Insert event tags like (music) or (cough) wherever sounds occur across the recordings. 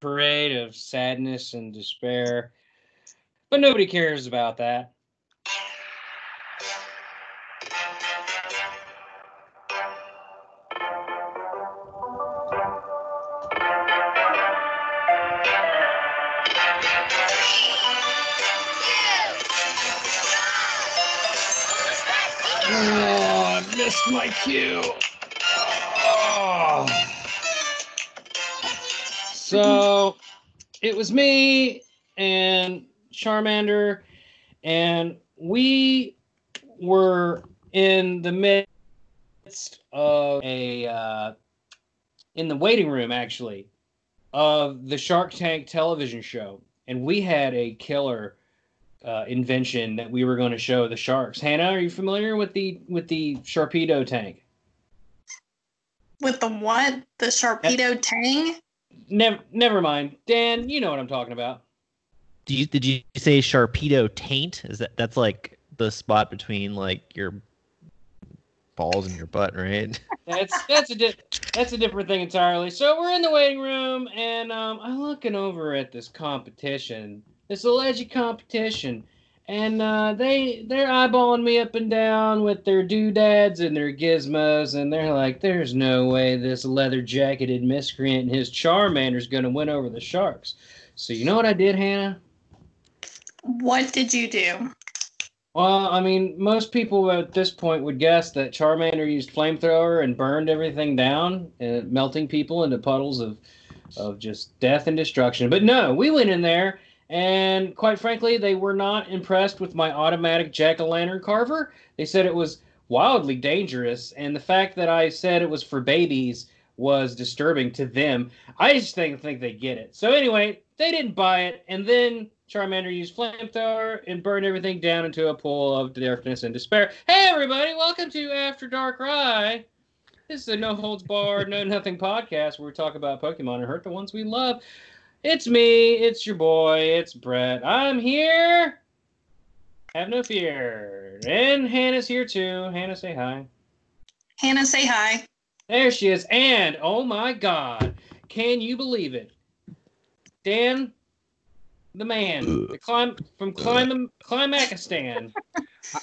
parade of sadness and despair. But nobody cares about that. Oh, I missed my cue. Oh. So it was me and Charmander, and we were in the midst of a uh, in the waiting room actually of the Shark Tank television show, and we had a killer uh, invention that we were going to show the sharks. Hannah, are you familiar with the with the Sharpedo tank? With the what? The Sharpedo Tang? Never, never mind. Dan, you know what I'm talking about. Do you did you say Sharpedo taint? Is that that's like the spot between like your balls and your butt, right? (laughs) That's that's a di- that's a different thing entirely. So we're in the waiting room, and um, I'm looking over at this competition, this alleged competition, and uh, they they're eyeballing me up and down with their doodads and their gizmos, and they're like, "There's no way this leather jacketed miscreant and his Charmander's gonna win over the sharks." So you know what I did, Hannah? What did you do? Well, I mean, most people at this point would guess that Charmander used flamethrower and burned everything down, uh, melting people into puddles of, of just death and destruction. But no, we went in there, and quite frankly, they were not impressed with my automatic jack o' lantern carver. They said it was wildly dangerous, and the fact that I said it was for babies was disturbing to them. I just think think they get it. So anyway, they didn't buy it, and then Charmander used flamethrower and burned everything down into a pool of darkness and despair. Hey everybody, welcome to After Darkrai. This is a no holds barred, no nothing podcast where we talk about Pokemon and hurt the ones we love. It's me, it's your boy, it's Bret. I'm here. Have no fear. And Hannah's here too. Hannah, say hi. Hannah, say hi. There she is. And oh my God, can you believe it? Dan, the man, the climb from climb Climaxistan.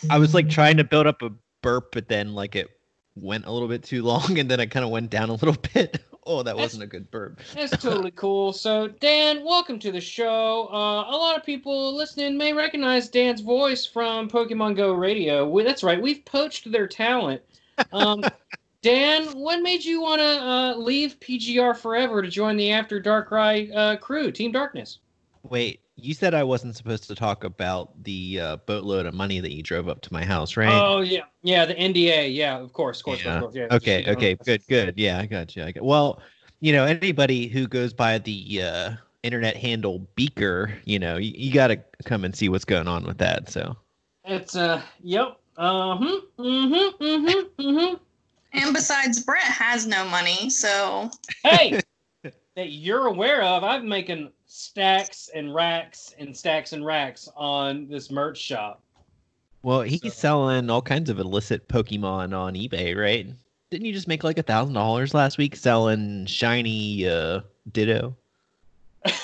I was like trying to build up a burp, but then like it went a little bit too long, and then I kind of went down a little (laughs) bit. Oh, that wasn't a good burp. That's (laughs) totally cool. So, Dan, welcome to the show. Uh, a lot of people listening may recognize Dan's voice from Pokemon Go Radio. We, that's right, we've poached their talent. Um, (laughs) Dan, what made you want to uh, leave PGR forever to join the After Darkrai uh, crew, Team Darkness? Wait, you said I wasn't supposed to talk about the uh, boatload of money that you drove up to my house, right? Oh yeah, yeah, the NDA. Yeah, of course, of course, Yeah. of course. Yeah. okay, Just, you know, okay, good, good. Yeah, I got you. I got. Well, you know, anybody who goes by the uh, internet handle Beaker, you know, you, you got to come and see what's going on with that. So. It's uh, yep. Uh huh. Mm-hmm. Mm-hmm. Mm-hmm. And besides, Bret has no money, so hey, that you're aware of, I'm making stacks and racks and stacks and racks on this merch shop. Well, he's So- selling all kinds of illicit Pokemon on eBay, right? Didn't you just make like a thousand dollars last week selling shiny uh, Ditto? (laughs)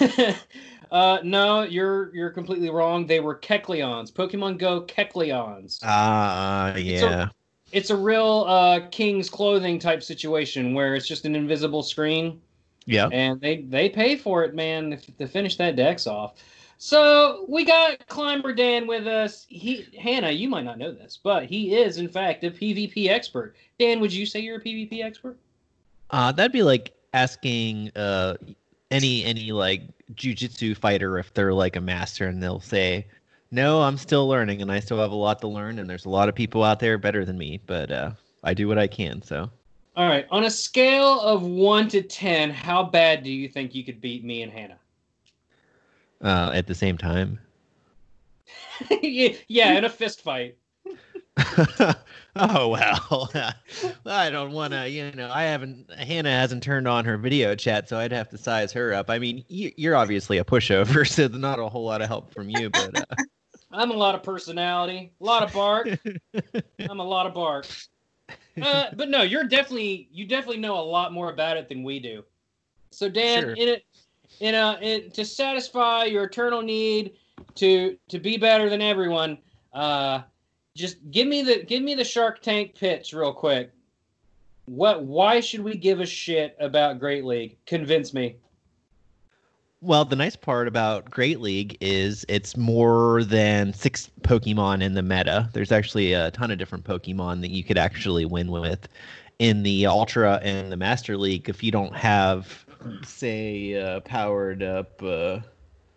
uh, no, you're you're completely wrong. They were Kecleons, Pokemon Go Kecleons. Ah, yeah. It's a real uh, King's Clothing type situation where it's just an invisible screen. Yeah. and they they pay for it, man, to, to finish that dex off. So we got Climber Dan with us. He Hannah, you might not know this, but he is in fact a PvP expert. Dan, would you say you're a PvP expert? Uh, that'd be like asking uh any any like jujitsu fighter if they're like a master and they'll say, "No, I'm still learning and I still have a lot to learn and there's a lot of people out there better than me, but uh I do what I can." So, All right, on a scale of one to ten, how bad do you think you could beat me and Hannah? uh at the same time. (laughs) yeah, in a fist fight. (laughs) oh well, (laughs) I don't want to. You know, I haven't. Hannah hasn't turned on her video chat, so I'd have to size her up. I mean, you, you're obviously a pushover, so not a whole lot of help from you. But uh, I'm a lot of personality, a lot of bark. I'm a lot of bark. (laughs) Uh, but no, you're definitely you definitely know a lot more about it than we do. So Dan, Sure. in it in a in, to satisfy your eternal need to to be better than everyone. Uh, just give me the give me the Shark Tank pitch real quick. What? Why should we give a shit about Great League? Convince me. Well, the nice part about Great League is it's more than six Pokemon in the meta. There's actually a ton of different Pokemon that you could actually win with. In the Ultra and the Master League, if you don't have, say, uh, powered up, uh,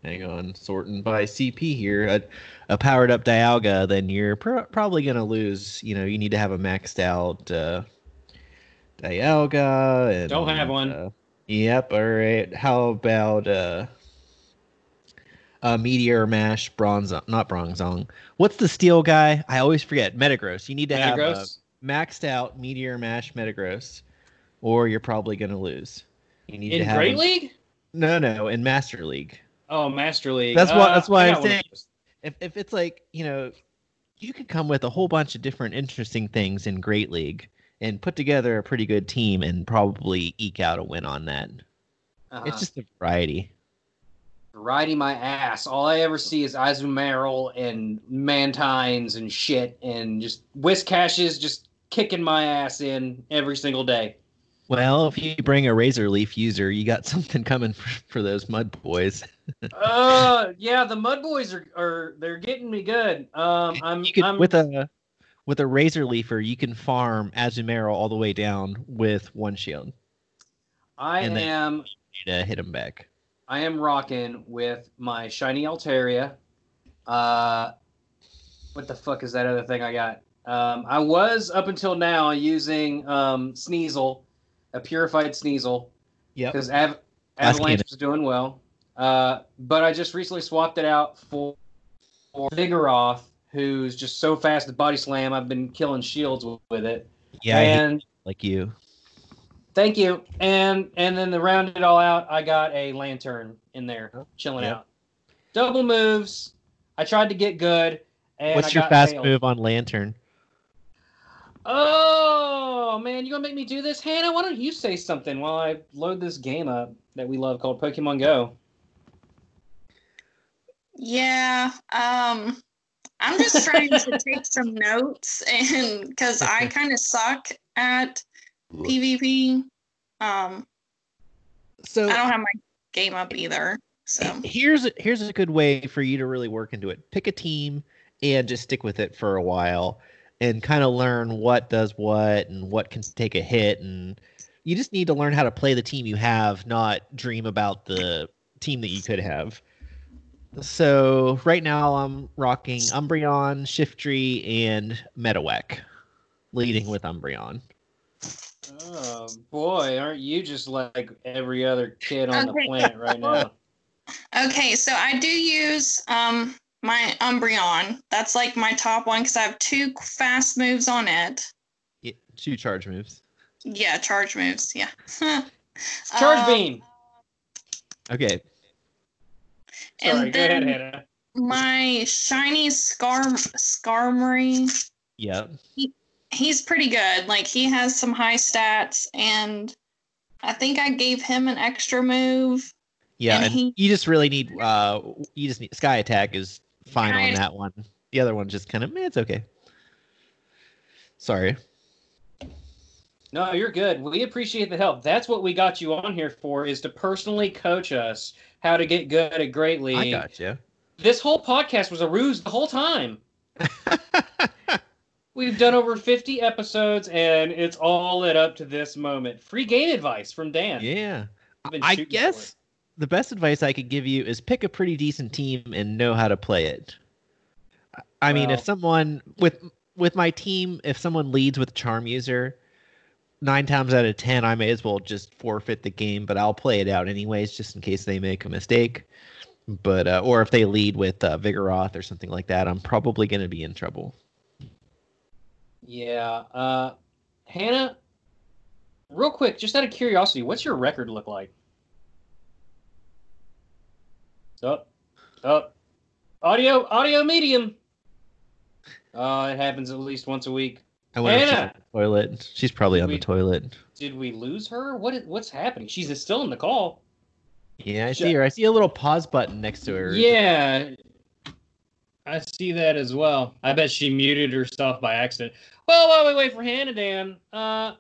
hang on, sorting by CP here, a, a powered up Dialga, then you're pr- probably going to lose. You know, you need to have a maxed out uh, Dialga. And, Don't have one. Uh, Yep. All right. How about uh, uh Meteor Mash Bronze? Not Bronzong. What's the steel guy? I always forget. Metagross. You need to have a maxed out Meteor Mash Metagross, or you're probably gonna lose. You need to In have Great League? No, no, in Master League. Oh, Master League. That's Uh, that's why I I'm got one of saying. If if it's like you know, you could come with a whole bunch of different interesting things in Great League and put together a pretty good team and probably eke out a win on that. Uh-huh. It's just a variety. riding my ass. All I ever see is Azumarill and Mantines and shit, and just Whiscashes just kicking my ass in every single day. Well, if you bring a razor leaf user, you got (laughs) something coming for, for those mud boys. (laughs) uh, yeah, the Mud Boys are, are they're getting me good. Um, I'm, could I'm with a with a razor leafer, you can farm Azumarill all the way down with one shield I and am to hit him back. I am rocking with my shiny Altaria. Uh, what the fuck is that other thing I got? Um, I was up until now using um, Sneasel, a purified Sneasel, Yeah. because Av- Avalanche was doing well. Uh, but I just recently swapped it out for, for Vigoroth, who's just so fast at Body Slam. I've been killing shields with, with it. Yeah, and like you. Thank you. And and then to round it all out, I got a Lanturn in there, chilling Yep. out. Double moves. I tried to get good. And What's I your got fast failed. move on Lanturn? Oh man, you gonna make me do this, Hannah? Why don't you say something while I load this game up that we love called Pokemon Go? Yeah. Um, I'm just trying to take some notes, and because I (laughs) kind of suck at PvP. Um, So I don't have my game up either. So here's a, here's a good way for you to really work into it. Pick a team and just stick with it for a while and kind of learn what does what and what can take a hit and you just need to learn how to play the team you have, not dream about the team that you could have. So right now I'm rocking Umbreon, Shiftry, and Marowak, leading with Umbreon. Oh boy, aren't you just like every other kid on the planet right now? (laughs) okay, so I do use um my Umbreon. That's like my top one because I have two fast moves on it. Yeah, two charge moves. Yeah, charge moves. Yeah. (laughs) Charge Um, beam. Okay, And Sorry, go ahead, then- Hannah. My shiny Scar Skarmory. yeah. he's pretty good. Like he has some high stats, and I think I gave him an extra move. Yeah, And and he- you just really need uh you just need Sky Attack is fine Sky on that one. The other one just kind of eh, it's okay. Sorry. No, you're good. We appreciate the help. That's what we got you on here for is to personally coach us how to get good at Great I got you. This whole podcast was a ruse the whole time. (laughs) We've done over 50 episodes and it's all led up to this moment. Free game advice from Dan. yeah. I guess the best advice I could give you is pick a pretty decent team and know how to play it. I- I mean, if someone with with my team, if someone leads with Charm User, nine times out of ten, I may as well just forfeit the game, but I'll play it out anyways, just in case they make a mistake. But uh, or if they lead with uh, Vigoroth or something like that, I'm probably going to be in trouble. Yeah. Uh, Hannah, real quick, just out of curiosity, what's your record look like? Up, up. Audio, audio medium. Uh, it happens at least once a week. I wonder she's on the toilet. She's probably on We- the toilet. Did we lose her? What? Is, what's happening? She's still in the call. Yeah, I see her. I see a little pause button next to her. Yeah, I see that as well. I bet she muted herself by accident. Well, while we wait for Hannah Dan, uh,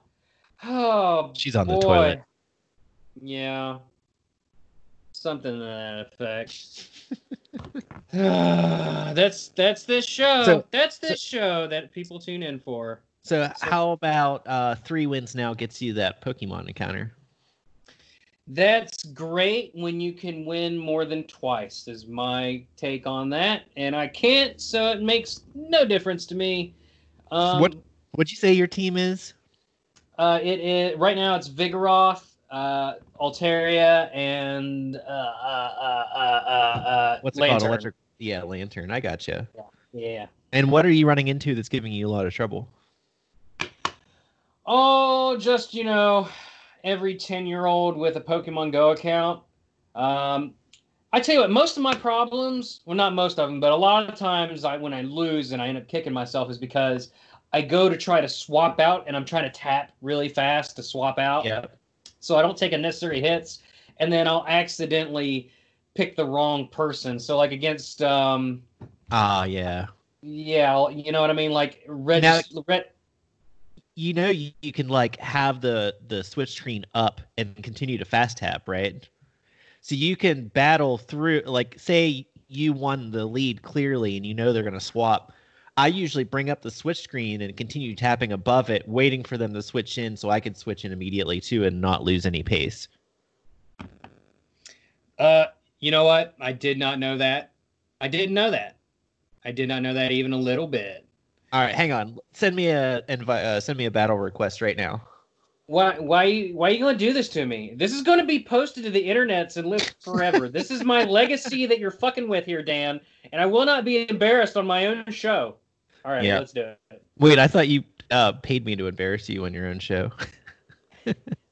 oh, She's on the toilet. Yeah, something to that effect. (laughs) (sighs) that's that's this show. So- that's this show that people tune in for. So, So- how about uh, three wins now gets you that Pokemon encounter? That's great when you can win more than twice, is my take on that. And I can't, so it makes no difference to me. Um, what- What'd you say your team is? Uh, it is right now. It's Vigoroth, uh, Altaria, and uh, uh, uh, uh, uh, What's it Lanturn. called? Electric. Yeah, Lanturn. I got gotcha. Yeah. And what are you running into that's giving you a lot of trouble? Oh, just you know, every ten-year-old with a Pokemon Go account. Um, I tell you what, most of my problems, well, not most of them, but a lot of times, I when I lose and I end up kicking myself, is because I go to try to swap out and I'm trying to tap really fast to swap out. Yep. so I don't take unnecessary hits, and then I'll accidentally pick the wrong person. So like against, um, Ah, yeah. yeah, you know what I mean, like red, Now- red. You know you, you can like have the the switch screen up and continue to fast tap, right? So you can battle through like say you won the lead clearly and you know they're going to swap. I usually bring up the switch screen and continue tapping above it, waiting for them to switch in so I can switch in immediately too and not lose any pace. Uh, you know what? I did not know that. I didn't know that. I did not know that even a little bit. All right, hang on. Send me a invite. Uh, send me a battle request right now. Why? Why? Why are you going to do this to me? This is going to be posted to the internets and live forever. this is my legacy that you're fucking with here, Dan, and I will not be embarrassed on my own show. All right, Yeah. let's do it. Wait, I thought you uh, paid me to embarrass you on your own show. (laughs)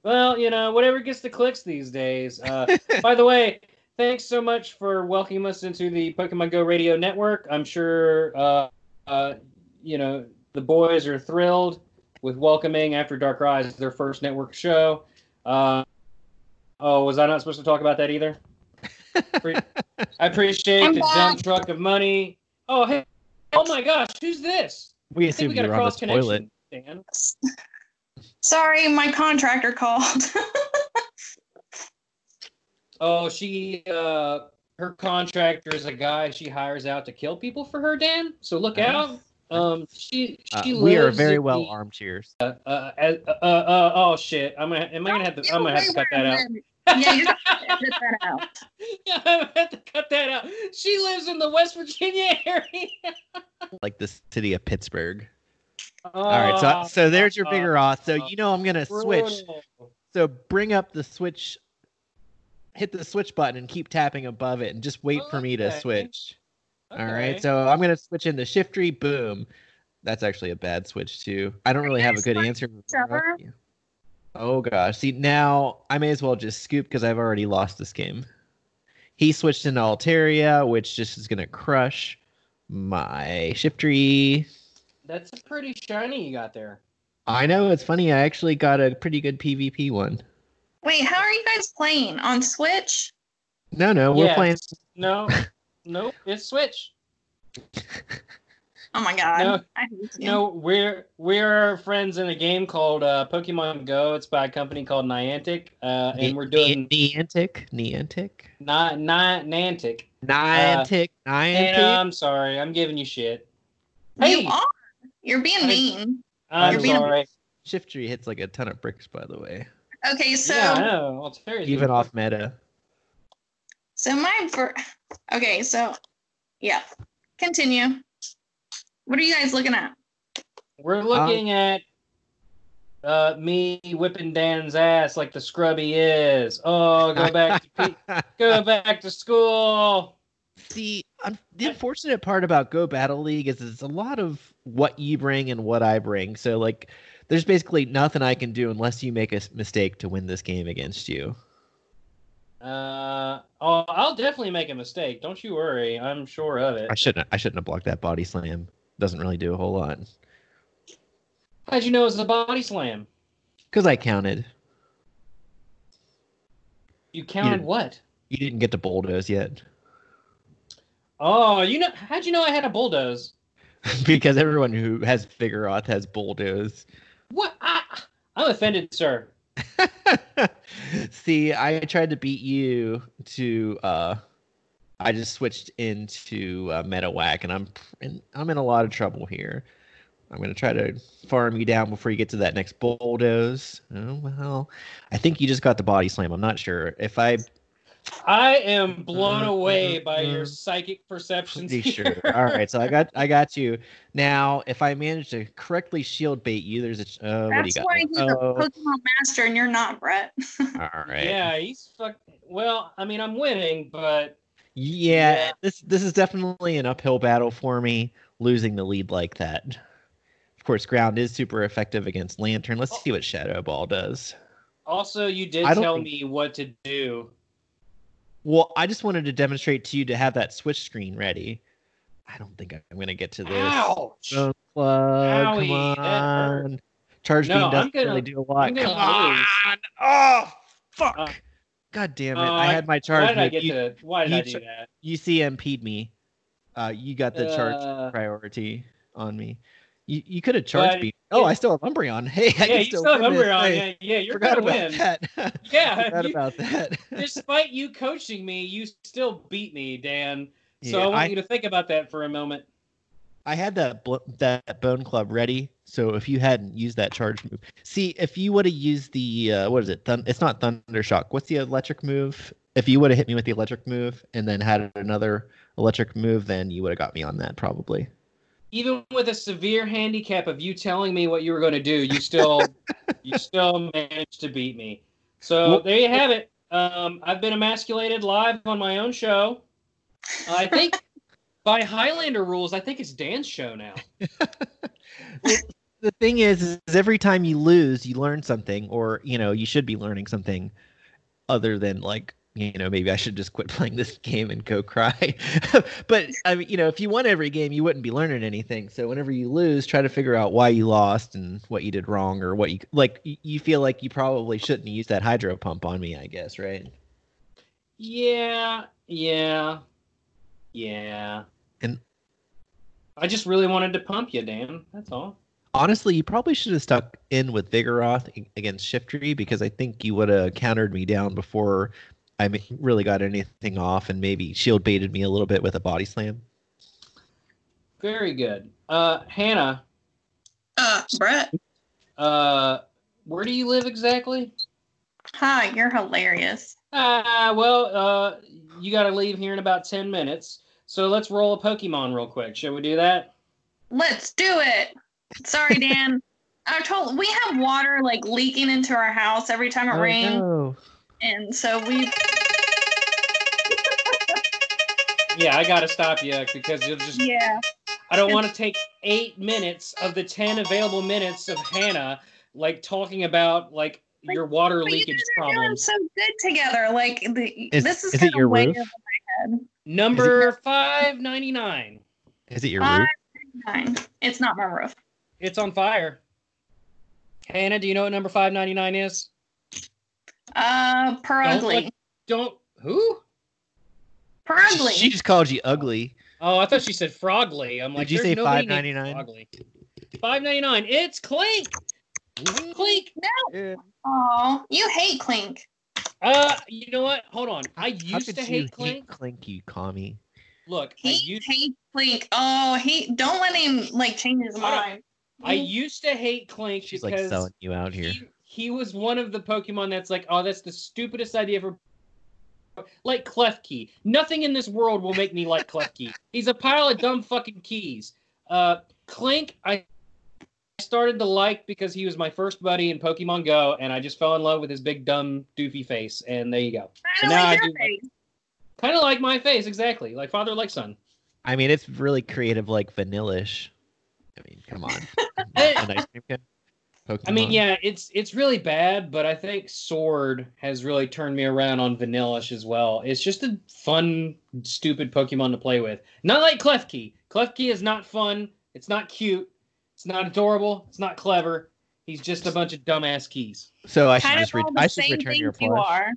Well, you know, whatever gets the clicks these days. Uh, by the way, thanks so much for welcoming us into the Pokemon Go Radio Network. I'm sure, uh, uh, you know, the boys are thrilled with welcoming After Dark Rise their first network show. Uh, oh, was I not supposed to talk about that either? I appreciate I'm the back. dump truck of money. Oh, hey, oh my gosh, who's this? We I think assumed we you got a were on cross the toilet. connection. Dan. Sorry, my contractor called. (laughs) Oh, she uh her contractor is a guy she hires out to kill people for her, Dan. So look Nice. out. Um she Uh, she we are very well the- armed here. uh, uh, uh, uh, uh, oh shit. I'm gonna am I gonna have to I'm gonna have to cut that out. Yeah, you're have to edit that (laughs) out. yeah, I'm gonna have to cut that out. She lives in the West Virginia (laughs) area. like the city of Pittsburgh. All right, so Oh, so there's your uh, bigger off. So you know I'm gonna switch. So bring up the switch, hit the switch button, and keep tapping above it, and just wait for oh, me to Okay. switch. All right, so I'm gonna switch into Shiftry. Boom. That's actually a bad switch too. I don't really have a good answer. Oh gosh, see now I may as well just scoop because I've already lost this game. He switched into Altaria, which just is gonna crush my Shiftry. That's a pretty shiny you got there. I know it's funny. I actually got a pretty good PvP one. Wait, how are you guys playing on Switch? No, no, we're Yeah. playing. No, (laughs) no, it's Switch. Oh my god, No. I hate you. No, we're we're friends in a game called uh, Pokemon Go. It's by a company called Niantic, uh, and we're doing Niantic, Niantic, not not Niantic. Niantic, And Niantic. uh, I'm sorry, I'm giving you shit. you are. You're being mean. I'm You're being a- sorry. Shiftry hits like a ton of bricks, by the way. Okay, so yeah, I know. Altaria's Even doing- off meta. so my for okay, so yeah, continue. What are you guys looking at? We're looking at uh, me whipping Dan's ass like the scrubby is. Oh, go (laughs) back to pe- go back to school. See, un- the unfortunate part about Go Battle League is it's a lot of what you bring and what I bring. So like, there's basically nothing I can do unless you make a mistake to win this game against you. Uh, oh, I'll definitely make a mistake. Don't you worry. I'm sure of it. I shouldn't. I shouldn't have blocked that body slam. Doesn't really do a whole lot How'd you know it was a body slam? because I counted. You counted Yeah. what? You didn't get to bulldoze yet Oh, you know, how'd you know I had a bulldoze? (laughs) because everyone who has Vigoroth has bulldoze. What? I, I'm offended, sir. (laughs) See, I tried to beat you to. uh I just switched into uh, Marowak, and I'm in, I'm in a lot of trouble here. I'm gonna try to farm you down before you get to that next bulldoze. Oh well, I think you just got the body slam. I'm not sure if I I am blown Uh, away by uh, your psychic perceptions. pretty here. sure. All right, so I got I got (laughs) you. Now, if I manage to correctly shield bait you, there's a. ch- Uh, what do you That's got? why he's a Oh, Pokemon master and you're not, Bret. (laughs) all right. Yeah, he's fuck. Well, I mean, I'm winning, but Yeah, Yeah. this this is definitely an uphill battle for me, losing the lead like that. Of course, ground is super effective against Lanturn. Let's see what shadow ball does. also you did tell think- me what to do. Well, I just wanted to demonstrate to you to have that switch screen ready. I don't think I'm gonna get to this. Ouch! Plug, Owie, come on. Charge No, beam doesn't gonna- really do a lot. Come lose. on! Oh, fuck! Uh, God damn it! uh, I had my charge. Why did I get you, to? Why did you I do that? you CMP'd me. Uh, you got the charge Uh, priority on me. You you could have charged But Oh, I still have Umbreon. Hey, I yeah, you still still have. Umbreon. Hey, Yeah, yeah, you're forgot gonna win. that. (laughs) Yeah, forgot you- about that. (laughs) Despite you coaching me, you still beat me, Dan. So Yeah, I want I- you to think about that for a moment. I had that bl- that bone club ready, so if you hadn't used that charge move, see if you would have used the uh, what is it? Thun- it's not thunder shock. What's the electric move? If you would have hit me with the electric move and then had another electric move, then you would have got me on that probably. Even with a severe handicap of you telling me what you were going to do, you still (laughs) you still managed to beat me. So Well- there you have it. Um, I've been emasculated live on my own show. I think (laughs) by Highlander rules, I think it's Dan's show now. (laughs) the thing is, is every time you lose, you learn something, or you know, you should be learning something other than like, you know, maybe I should just quit (laughs) playing this game and go cry. (laughs) but I mean, you know, if you won every game, you wouldn't be learning anything. So whenever you lose, try to figure out why you lost and what you did wrong, or what you like. You feel like you probably shouldn't use that hydro pump on me, I guess, right? Yeah, yeah, yeah. And- I just really wanted to pump you, Dan. That's all. Honestly, you probably should have stuck in with Vigoroth against Shiftry because I think you would have countered me down before I really got anything off and maybe shield baited me a little bit with a body slam. Very good. Uh, Hannah, Uh, Bret. uh, where do you live exactly? Hi, you're hilarious. Ah, well, uh, you got to leave here in about 10 minutes. So let's roll a Pokemon real quick. Shall we do that? Let's do it. Sorry, Dan. (laughs) I told we have water like leaking into our house every time it Oh, rains, no. And so we. Yeah, I got to stop you because you'll just. Yeah. I don't want to take eight minutes of the 10 available minutes of Hannah, like talking about like Like, your water But you leakage guys are so good together. Like the, Is- this is, is it kind your of way roof? over my head. Number 599. Is it your roof? Fine. It's not my roof. It's on fire. Hannah, do you know what number 599 is? Uh, per Don't ugly. let- Don't. Who? Per ugly. She just called you ugly. Oh, I thought she said Frogly. I'm like, Did you there's say nobody named $5.99? Frogly. Five ninety nine. It's Klink. Klink. Yeah. Oh, you hate Klink. Uh, you know what? Hold on. I How used could to you hate Klink. Klink, you commie. Look, I He used hates Klink. Oh, he don't let him like change his mind. I used to hate Klink She's like selling you out here. he, he was one of the Pokemon that's like, oh, that's the stupidest idea for. Like Klefki. Nothing in this world will make me like Klefki. He's a pile of dumb fucking keys. Uh, Klink, I started to like because he was my first buddy in Pokemon Go, and I just fell in love with his big dumb doofy face. And there you go. Kind of Now like I do face. Kind of like my face, exactly. Like father, like son. I mean, it's really creative, like vanillish. I mean, come on. (laughs) An ice cream cone? I mean, yeah, it's it's really bad, but I think Sword has really turned me around on Vanillish as well. It's just a fun, stupid Pokemon to play with. Not like Klefki. Klefki is not fun. It's not cute. It's not adorable. It's not clever. He's just a bunch of dumbass keys. So I should Kind just re- I should return your things you plush. are.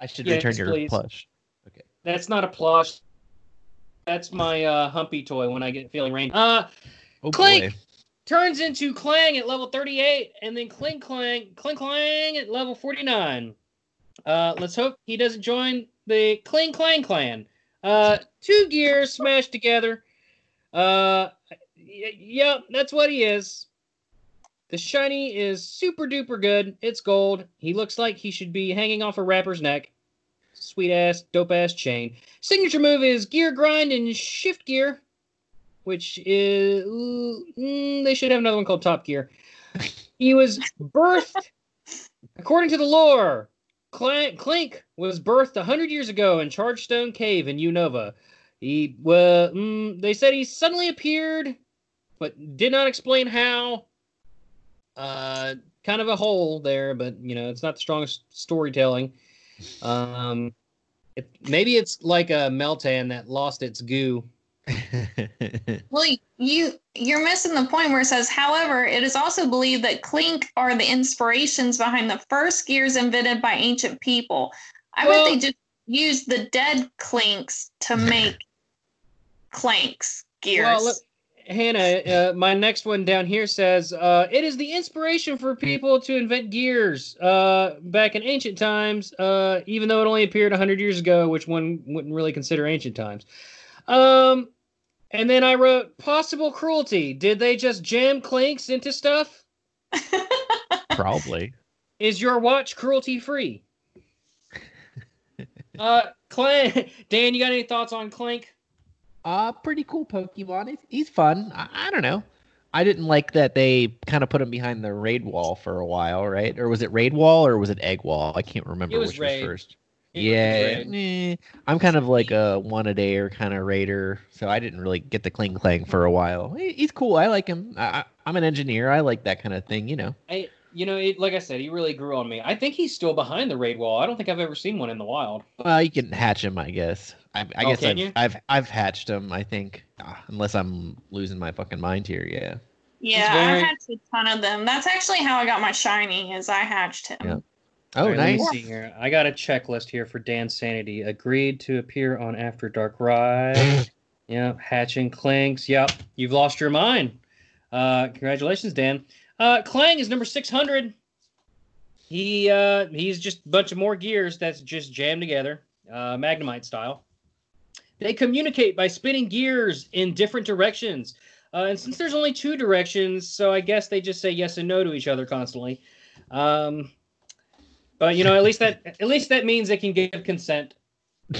I should Yes, return your please. plush. Okay. That's not a plush. That's my uh, Humpy toy when I get feeling rain. Uh, Oh Klink! Turns into Klang at level 38, and then Klinklang, Clink Clang at level 49. Uh, let's hope he doesn't join the Klinklang clan. Uh, two gears smashed together. Uh, y- yep, that's what he is. The shiny is super duper good. It's gold. He looks like he should be hanging off a rapper's neck. Sweet ass, dope ass chain. Signature move is gear grind and shift gear, which is mm, they should have another one called top gear. He was birthed according to the lore. Clank, Klink was birthed hundred years ago in Chargestone Cave in Unova. He well, mm, they said he suddenly appeared, but did not explain how. Uh, kind of a hole there, but you know it's not the strongest storytelling. Um, it, maybe it's like a Meltan that lost its goo. (laughs) Well, you you're missing the point where it says, however, it is also believed that Klink are the inspirations behind the first gears invented by ancient people. I Well- bet they just used the dead Klinks to (laughs) make clanks gears. Well, look, Hannah, uh, my next one down here says uh, it is the inspiration for people to invent gears uh, back in ancient times, uh, even though it only appeared 100 years ago, which one wouldn't really consider ancient times. Um, and then I wrote possible cruelty. Did they just jam Klinks into stuff? (laughs) Probably. Is your watch cruelty free? (laughs) uh, Clank, (laughs) Dan, you got any thoughts on Clank? Uh, pretty cool Pokemon. He's, he's fun. I, I don't know. I didn't like that they kind of put him behind the raid wall for a while, right? Or was it raid wall or was it egg wall? I can't remember It was which raid. was first. It was yeah, eh, I'm kind of like a one a day or kind of raider, so I didn't really get the Klinklang for a while. He- He's cool. I like him. I, I, I'm an engineer. I like that kind of thing, you know. I, you know, it, like I said, he really grew on me. I think he's still behind the raid wall. I don't think I've ever seen one in the wild. Well, you can hatch him, I guess. I, I Oh, guess can I've. I've I've hatched him. I think, Ah, unless I'm losing my fucking mind here. Yeah. yeah, very- I hatched a ton of them. That's actually how I got my shiny. Is I hatched him. Yeah. Oh, right, let me nice. see here. I got a checklist here for Dan Sanity. Agreed to appear on After Darkrai. (laughs) yep. Hatching Clanks. Yep. You've lost your mind. Uh, congratulations, Dan. Uh, Klang is number 600. He uh, he's just a bunch of more gears that's just jammed together, uh, Magnemite style. They communicate by spinning gears in different directions. Uh, and since there's only two directions, so I guess they just say yes and no to each other constantly. Um, but you know, at least that (laughs) at least that means they can give consent.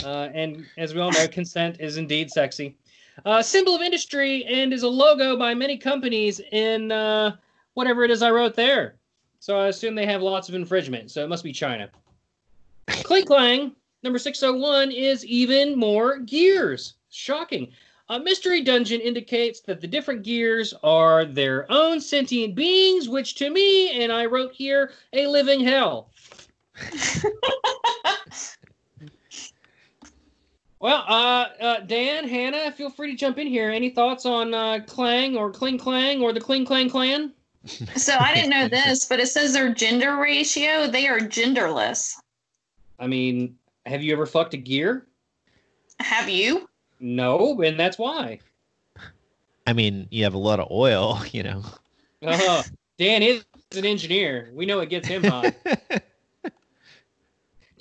Uh, and as we all know, consent is indeed sexy. Uh, symbol of industry and is a logo by many companies in uh, whatever it is I wrote there. So I assume they have lots of infringement. So it must be China. Klinklang number 601 is even more gears. Shocking. A mystery dungeon indicates that the different gears are their own sentient beings, which to me, and I wrote here, a living hell. (laughs) Well, uh, uh, Dan, Hannah, feel free to jump in here. Any thoughts on uh, Klang or Klinklang or the Klinklang clan? (laughs) So I didn't know this, but it says their gender ratio. They are genderless. I mean, have you ever fucked a gear? Have you? No, and that's why. I mean, you have a lot of oil, (laughs) you know. Uh, Dan is an engineer. We know it gets him hot.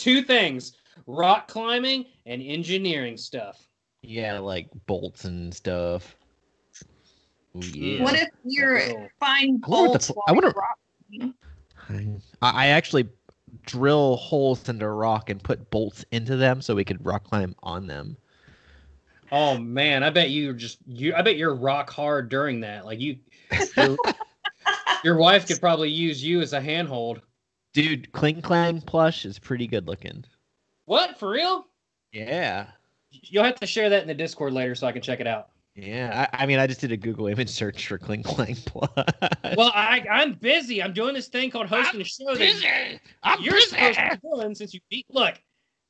Two things rock climbing and engineering stuff. yeah, like bolts and stuff. Ooh, yeah. What if you're Oh. find I bolts the I wonder- you're? I, I actually drill holes into rock and put bolts into them so we could rock climb on them. Oh man, I bet you just you. I bet you're rock hard during that. Like you, your, (laughs) your wife could probably use you as a handhold. Dude, Klinklang plush is pretty good looking. What for real? Yeah. You'll have to share that in the Discord later so I can check it out. Yeah. I, I mean, I just did a Google image search for Klinklang (laughs) plush. Well, I I'm busy. I'm doing this thing called hosting a show that I'm you're supposed to be doing since you beat. Look,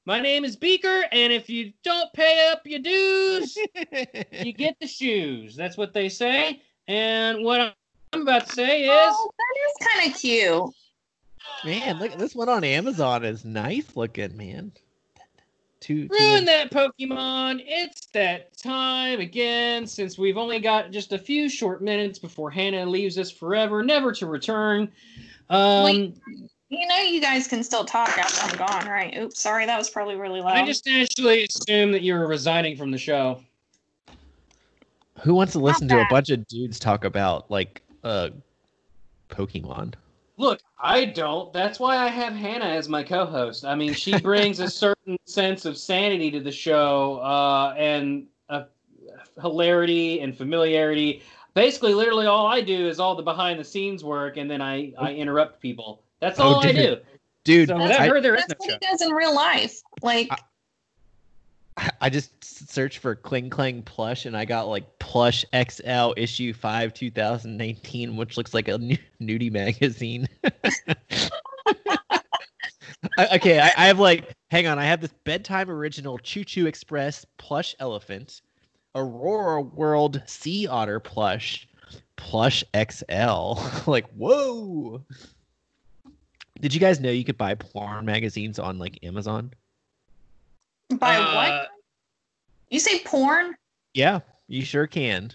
my name is Beaker, and if you don't pay up your dues, (laughs) you get the shoes. That's what they say. And what I'm about to say is, Oh, that is kind of cute. Man, look, this one on Amazon is nice looking, man. two, two Ruin that Pokemon. It's that time again, since we've only got just a few short minutes before Hannah leaves us forever, never to return. Um, Wait. You know, you guys can still talk after I'm gone, right? Oops, sorry, that was probably really loud. I just actually assumed that you were resigning from the show. Who wants to listen to a bunch of dudes talk about like uh Pokemon? Look, I don't. That's why I have Hannah as my co-host. I mean, she brings a certain (laughs) sense of sanity to the show uh, and a hilarity and familiarity. Basically, literally, all I do is all the behind-the-scenes work, and then I I interrupt people. That's Oh, all I do. Dude, So That's without I, her, there is That's what show. he does in real life. Like, I just searched for Klinklang plush and I got like plush XL issue 5 2019 which looks like a nu- nudie magazine. (laughs) I- okay, I, I have like hang on, I have this bedtime original Choo Choo Express plush elephant, Aurora World Sea Otter plush, plush XL. (laughs) like, whoa. Did you guys know you could buy porn magazines on like Amazon? by Uh, what? You say porn? Yeah, you sure can.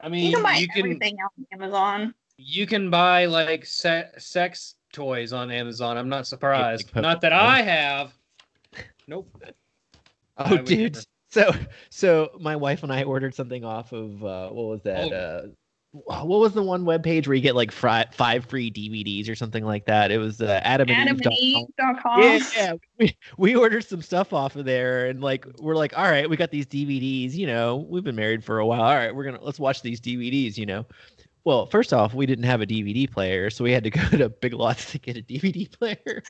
I mean, You mean, can buy you can everything on Amazon. you can buy like se- sex toys on Amazon. I'm not surprised. like Not that Pokemon. I have. Nope. Oh, would dude. never. So, so my wife and I ordered something off of uh, what was that? Oh. Uh, what was the one web page where you get like fri- five free DVDs or something like that? It was uh, Adam and Eve. AdamandEve.com. Yeah, yeah. We, we ordered some stuff off of there, and like we're like, all right, we got these DVDs. You know, we've been married for a while. All right, we're gonna let's watch these DVDs. You know, well, first off, we didn't have a DVD player, so we had to go (laughs) to Big Lots to get a DVD (laughs) player.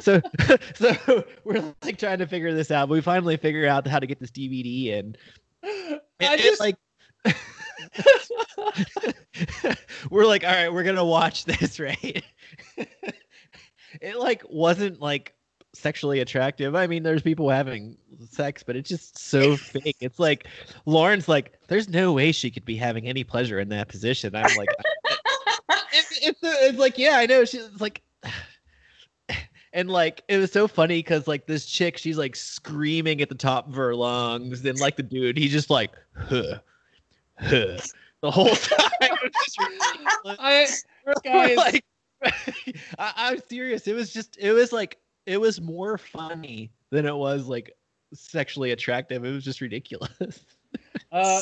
so, (laughs) so we're like trying to figure this out. But we finally figure out how to get this DVD in. I And it, just like. (laughs) we're like, all right, we're gonna watch this, (laughs) right? it like wasn't like sexually attractive. I mean, there's people having sex, but it's just so fake. It's like Lauren's like, there's no way she could be having any pleasure in that position. I'm like, (laughs) it's, it's, it's like, yeah, I know. She's like, (sighs) and like it was so funny because like this chick, she's like screaming at the top of her lungs, and like the dude, he's just like, huh, huh, (laughs) the whole time. It was. I this (laughs) guy We're is like, (laughs) I, I'm serious. It was just, it was like, it was more funny than it was like sexually attractive. It was just ridiculous. uh,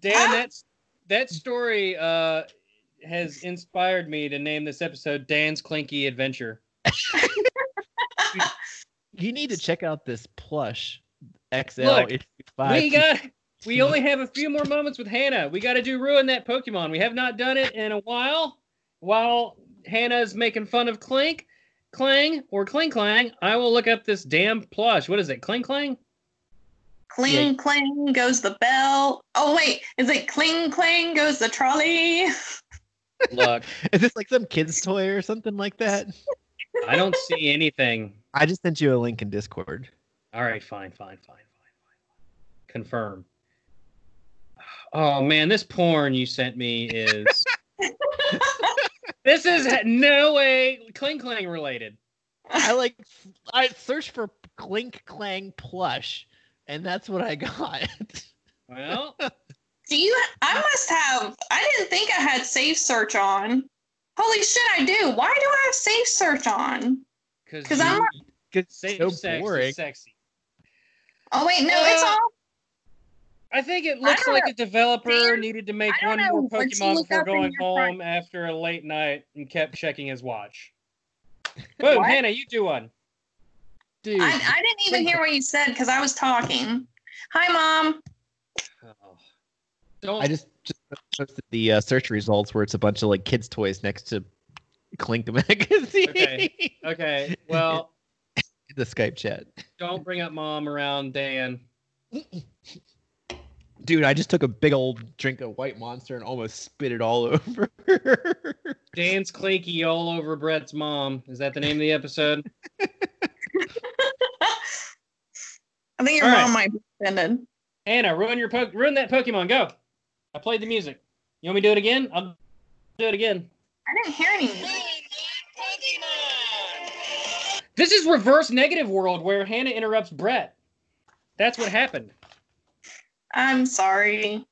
Dan. That's that story uh, has inspired me to name this episode "Dan's Klinky Adventure." You need to check out this plush XL Look, we got. We only have a few more moments with Hannah. We got to do ruin that Pokemon. We have not done it in a while. While Hannah's making fun of Klink, Klang, or Klinklang, I will look up this damn plush. What is it? Klinklang? Cling clang goes the bell. Oh wait, is it cling clang goes the trolley? (laughs) Look, Is this like some kid's toy or something like that? I don't see anything. I just sent you a link in Discord. All right, fine, fine, fine, fine, fine. Confirm. Oh man, this porn you sent me is. (laughs) this is no way Klinklang related. I like I searched for Klinklang plush, and that's what I got. Well, Do you? I must have. I didn't think I had safe search on. Holy shit, I do. Why do I have safe search on? Because I'm not- It's safe so sex boring. is sexy. Oh wait, no, it's Uh, all. I think it looks like know. a developer Dan, needed to make one know more Pokemon before going your home after a late night and kept checking his watch. (laughs) Boom, What? Hannah, you do one. Dude, I, I didn't even hear what you said because I was talking. Hi, mom. Oh. (sighs) Don't. I just just posted the uh, search results where it's a bunch of like kids' toys next to Clink the (laughs) magazine. Okay. Okay. Well, (laughs) the Skype chat. don't bring up mom around Dan. Dude, I just took a big old drink of White Monster and almost spit it all (laughs) over. Dan's Klinky all over Bret's mom. Is that the name of the episode? (laughs) I think your All right. mom might be offended. Hannah, ruin your po- ruin that Pokemon. Go. I played the music. You want me to do it again? I'll do it again. I didn't hear any. This is reverse negative world where Hannah interrupts Bret. That's what happened. I'm sorry.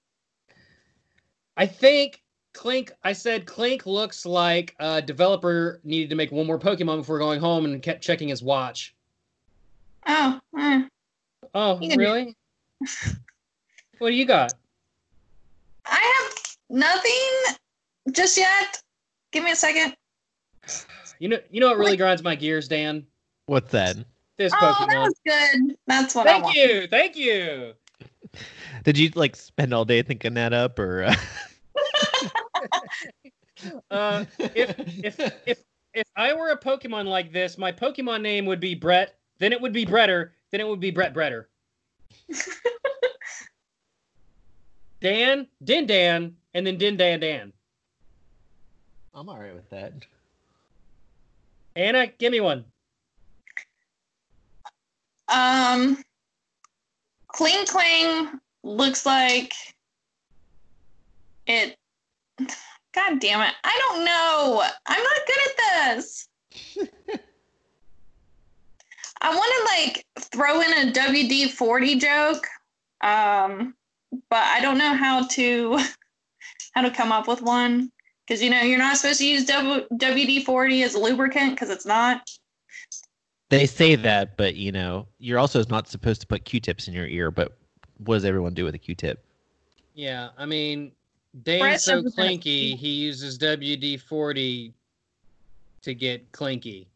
I think Klink. I said Klink looks like a developer needed to make one more Pokemon before going home and kept checking his watch. Oh, eh. Oh, really? (laughs) what do you got? I have nothing just yet. Give me a second. You know, you know what really grinds my gears, Dan? What's that? This Oh, that Pokemon. was good. That's what I Thank you, thank you. (laughs) Did you like spend all day thinking that up, or? Uh... (laughs) Uh, if if if if I were a Pokemon like this, my Pokemon name would be Bret. Then it would be Bretter. Then it would be Bret Bretter. (laughs) Dan, Din Dan, and then Din Dan Dan. I'm all right with that. Anna, give me one. Um, Klinklang looks like it. God damn it! I don't know. I'm not good at this. I want to like throw in a WD forty joke, um, but I don't know how to (laughs) how to come up with one because you know you're not supposed to use WD forty as a lubricant because it's not. They say that, but you know, you're also not supposed to put Q-tips in your ear. But what does everyone do with a Q-tip? Yeah, I mean, Dan's Brett so doesn't Klinky, he uses WD forty to get Klinky.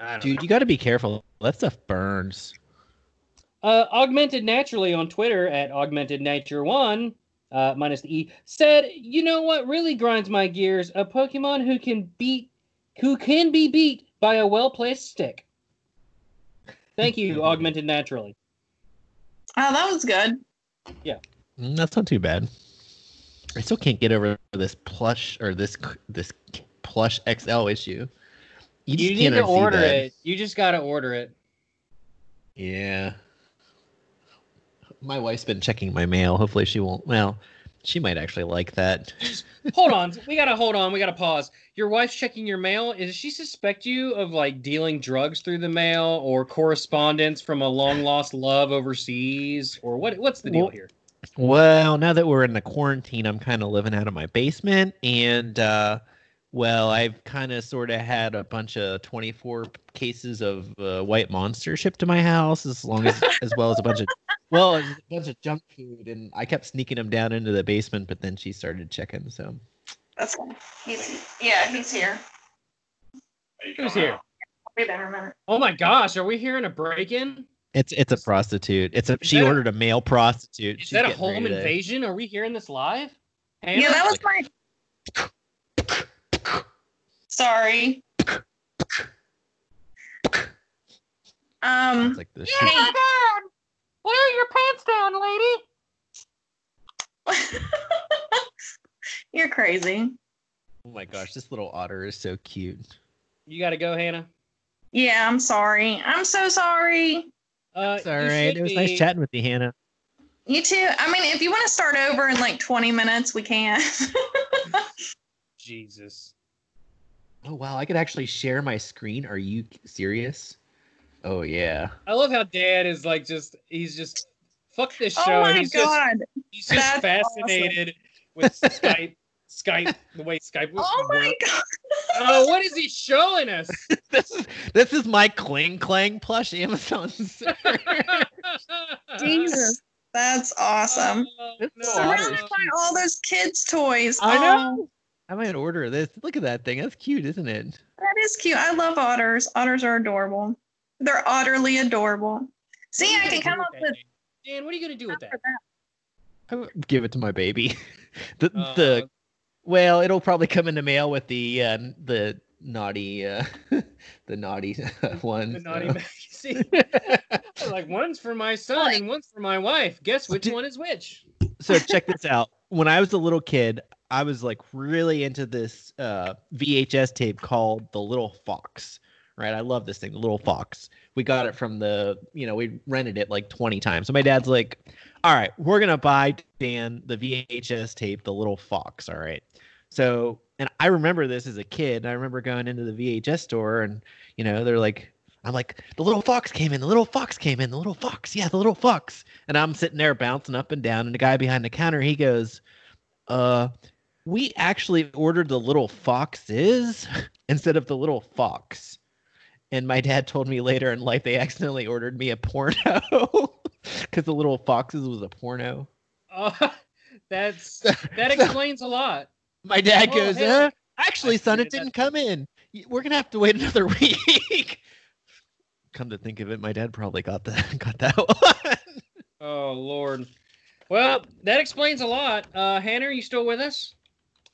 I don't Dude, know. you got to be careful. That stuff burns. Uh, augmented naturally on Twitter at augmented nature one uh, minus the e said, "You know what really grinds my gears? A Pokemon who can beat, who can be beat by a well placed stick." Thank you, (laughs) augmented naturally. Oh, that was good. Yeah, mm, That's not too bad. I still can't get over this plush or this this plush XL issue. You, just need to order that. it. You just gotta order it. Yeah. My wife's been checking my mail. Hopefully she won't. Well, she might actually like that. hold on, we gotta hold on. We gotta pause. Your wife's checking your mail. Does she suspect you of like dealing drugs through the mail or correspondence from a long lost love overseas, or what? What's the deal Well, here? Well, now that we're in the quarantine, I'm kind of living out of my basement, and uh, well, I've kind of sort of had a bunch of 24 cases of uh, white monster shipped to my house, as long as as well as a bunch of well, a bunch of junk food, and I kept sneaking them down into the basement, but then she started checking. So That's fine. He's yeah, he's here. Who's here? I'll be there in a minute. Oh my gosh, are we hearing a break-in? it's it's a prostitute. It's a Is she that a- ordered a male prostitute. Is She's that a getting ready home to- invasion? Are we hearing this live? Hannah? Yeah, that was my. Sorry. Um. It's like the Hey. Down. Wear your pants down, lady. (laughs) You're crazy. Oh my gosh, this little otter is so cute. You got to go, Hannah. Yeah, I'm sorry. I'm so sorry. Uh, It's all you right. should It was be- nice chatting with you, Hannah. You too. I mean, if you want to start over in like 20 minutes, we can. (laughs) Jesus. Oh wow, I could actually share my screen. Are you serious? Oh yeah. I love how Dad is like just he's just fuck this oh show. oh my he's just god. he's just That's fascinated with Skype. Skype, the way Skype works. Oh my god. Oh, what is he showing us? (laughs) this is this is my Klinklang plush Amazon. (laughs) Jesus. That's awesome. Oh, This no. little Where otter did is I find all those kids' toys? I Oh, know. Um, I might order this. Look at that thing. That's cute, isn't it? that is cute. I love otters. Otters are adorable. They're utterly adorable. See, What are I you can gonna come do up with with that, Dan? Dan, what are you gonna do with that? I would give it to my baby. (laughs) the Uh, the well, it'll probably come in the mail with the uh, (laughs) the naughty uh, the naughty one. the naughty magazine. like one's for my son and one's for my wife. Guess which Did- one is which? so (laughs) check this out. When I was a little kid, I was like really into this uh, VHS tape called The Little Fox. Right, I love this thing, The Little Fox. We got it from the, you know, we rented it like 20 times. So my dad's like, "All right, we're gonna buy Dan the VHS tape, The Little Fox." All right. So, and I remember this as a kid. I remember going into the VHS store, and you know, they're like I'm like, the little fox came in, the little fox came in, the little fox, yeah, the little fox. And I'm sitting there bouncing up and down, and the guy behind the counter, he goes, uh, we actually ordered the little foxes (laughs) instead of the little fox. And my dad told me later in life they accidentally ordered me a porno (laughs) because the little foxes was a porno. Oh, (laughs) that's (laughs) that explains a lot. My dad Oh, goes, hey, uh, actually, I son, it didn't come in. We're gonna have to wait another week. Come to think of it, my dad probably got that got that one. Oh Lord. Well, that explains a lot. Uh, Hannah, are you still with us?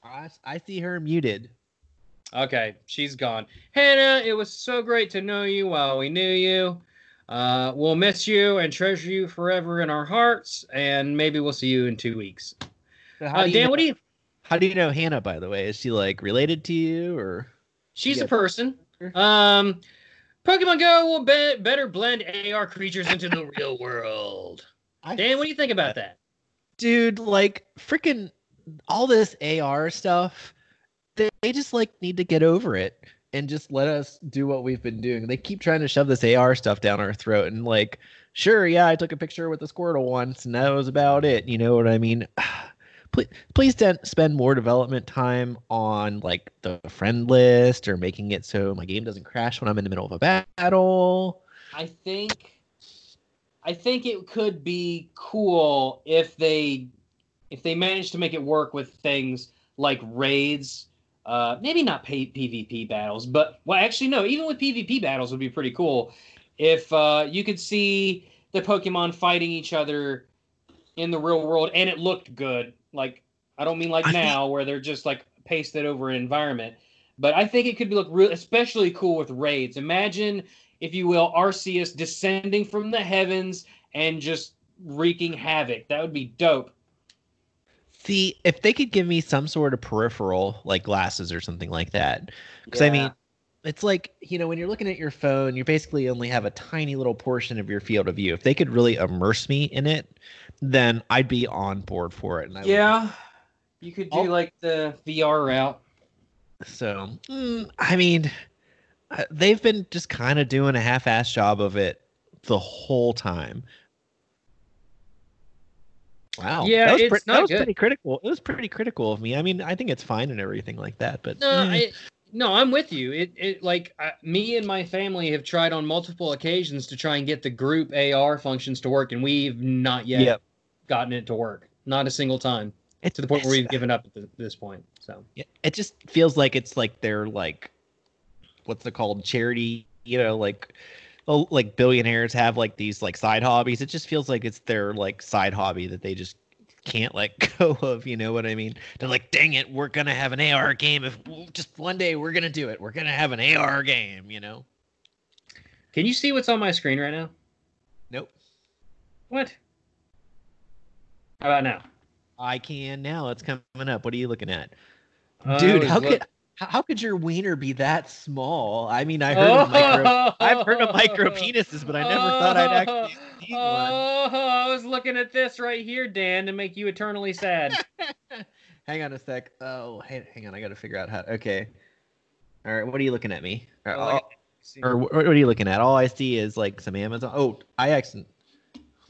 I, I see her muted. Okay, she's gone. Hannah, it was so great to know you while we knew you. Uh, we'll miss you and treasure you forever in our hearts, and maybe we'll see you in two weeks. So how Uh, do you Dan, know, what do you? how do you know Hannah? By the way, is she like related to you or? She's Yeah. a person. Um, Pokemon Go will be- better blend AR creatures into the real world. (laughs) I- Dan, what do you think about that? dude, like freaking all this AR stuff, they, they just like need to get over it and just let us do what we've been doing. They keep trying to shove this AR stuff down our throat and like, sure, yeah, I took a picture with the Squirtle once and that was about it. You know what I mean? (sighs) Please, please don't spend more development time on like the friend list or making it so my game doesn't crash when I'm in the middle of a battle. I think I think it could be cool if they if they manage to make it work with things like raids, uh, maybe not pay, PvP battles, but well, actually no, even with PvP battles would be pretty cool if uh, you could see the Pokemon fighting each other in the real world and it looked good. Like I don't mean like I think- now where they're just like pasted over an environment, but I think it could look real, especially cool with raids. Imagine if you will, Arceus descending from the heavens and just wreaking havoc. That would be dope. See, if they could give me some sort of peripheral, like glasses or something like that, because I mean, it's like you know when you're looking at your phone, you basically only have a tiny little portion of your field of view. If they could really immerse me in it, then I'd be on board for it. And I would- yeah, you could do Oh. like the VR route. So, mm, I mean, uh, they've been just kind of doing a half-ass job of it the whole time. Wow. Yeah, that was, it's pre- not that was good. pretty critical. It was pretty critical of me. I mean, I think it's fine and everything like that, but No, eh. I, no, I'm with you. It, it like I, me and my family have tried on multiple occasions to try and get the group AR functions to work, and we've not yet Yep. gotten it to work. Not a single time. It's To the point where we've given up at th- this point. So Yeah, it just feels like it's like they're like what's it called charity you know like like billionaires have like these like side hobbies. It just feels like it's their like side hobby that they just can't let (laughs) go of you know what i mean? They're like dang it we're gonna have an ar game if just one day we're gonna do it. We're gonna have an ar game you know? Can you see what's on my screen right now? nope. What? How about now? i can now. It's coming up. What are you looking at? Uh, dude how was could how, how could your wiener be that small i mean i heard of micro I've heard of micro penises, but I never thought I'd actually see one. Oh, I was looking at this right here, Dan, to make you eternally sad. (laughs) hang on a sec. Oh, hey, hang on. I got to figure out how. Okay. All right. What are you looking at me? Or, Oh, like- or what what are you looking at? All I see is like some Amazon. Oh, I accident.